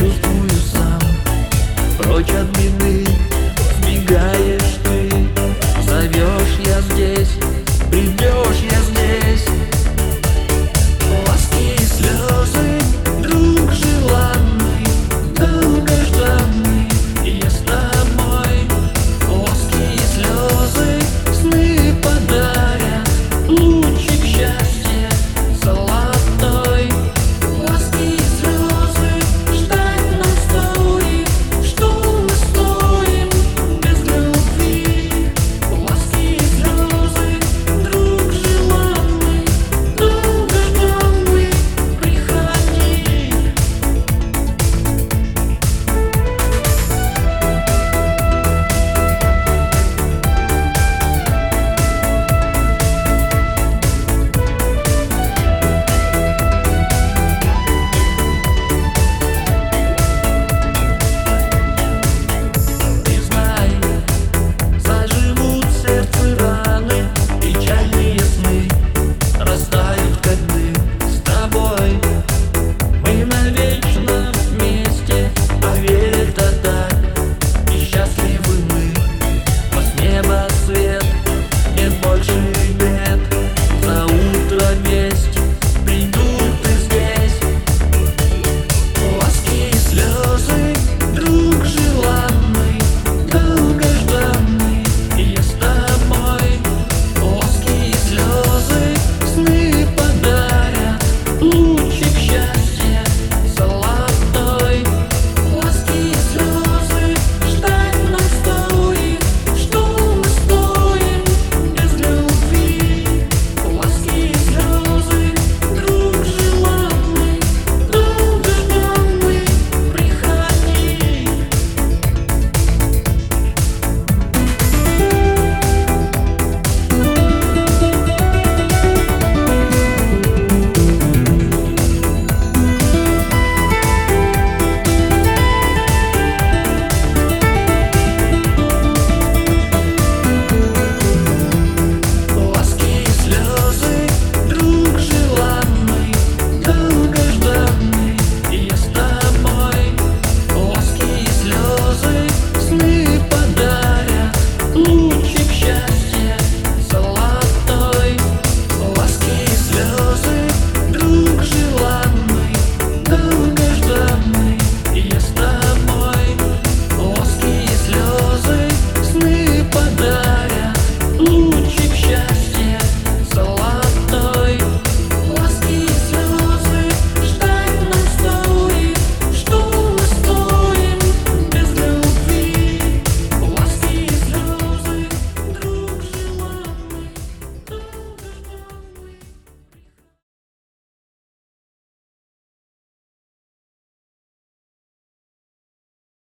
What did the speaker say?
You.